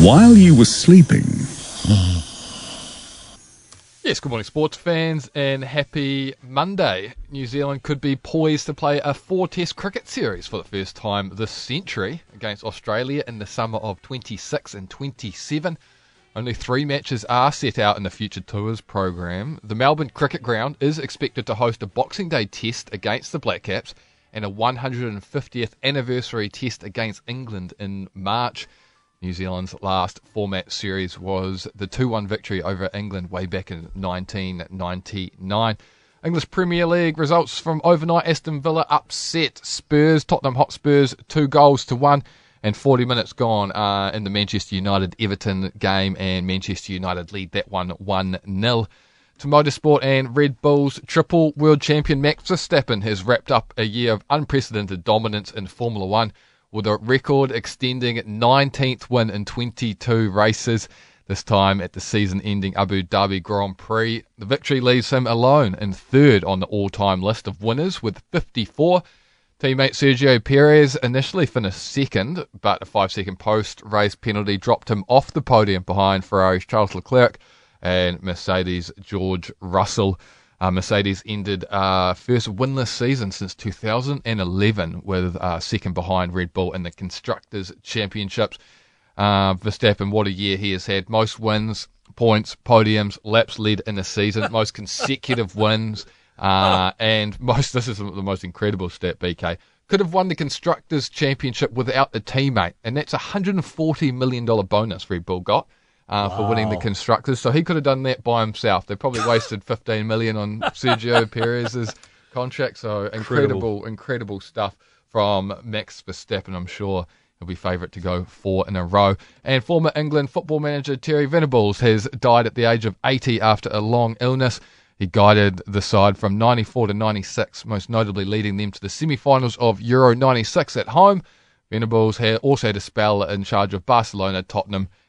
while you were sleeping. Yes, good morning, sports fans, and happy Monday. New Zealand could be poised to play a four test cricket series for the first time this century against Australia in the summer of 26 and 27. Only three matches are set out in the Future Tours program. The Melbourne Cricket Ground is expected to host a Boxing Day test against the Black Caps and a 150th anniversary test against England in March. New Zealand's last format series was the 2 1 victory over England way back in 1999. English Premier League results from overnight Aston Villa upset Spurs, Tottenham Hotspurs, two goals to one, and 40 minutes gone uh, in the Manchester United Everton game, and Manchester United lead that one 1 0. To motorsport and Red Bull's triple world champion Max Verstappen has wrapped up a year of unprecedented dominance in Formula One with a record extending 19th win in 22 races, this time at the season ending Abu Dhabi Grand Prix. The victory leaves him alone in third on the all time list of winners with 54. Teammate Sergio Perez initially finished second, but a five second post race penalty dropped him off the podium behind Ferrari's Charles Leclerc and Mercedes' George Russell. Uh, Mercedes ended uh, first winless season since 2011 with uh, second behind Red Bull in the Constructors' Championships. Uh, Verstappen, what a year he has had. Most wins, points, podiums, laps led in a season, most consecutive wins, uh, and most, this is the most incredible stat, BK, could have won the Constructors' Championship without a teammate, and that's a $140 million bonus Red Bull got uh, wow. for winning the constructors. So he could have done that by himself. They probably wasted 15 million on Sergio Perez's contract. So incredible, incredible, incredible stuff from Max Verstappen. I'm sure he'll be favourite to go four in a row. And former England football manager Terry Venables has died at the age of 80 after a long illness. He guided the side from 94 to 96, most notably leading them to the semi-finals of Euro 96 at home. Venables had also had a spell in charge of Barcelona, Tottenham,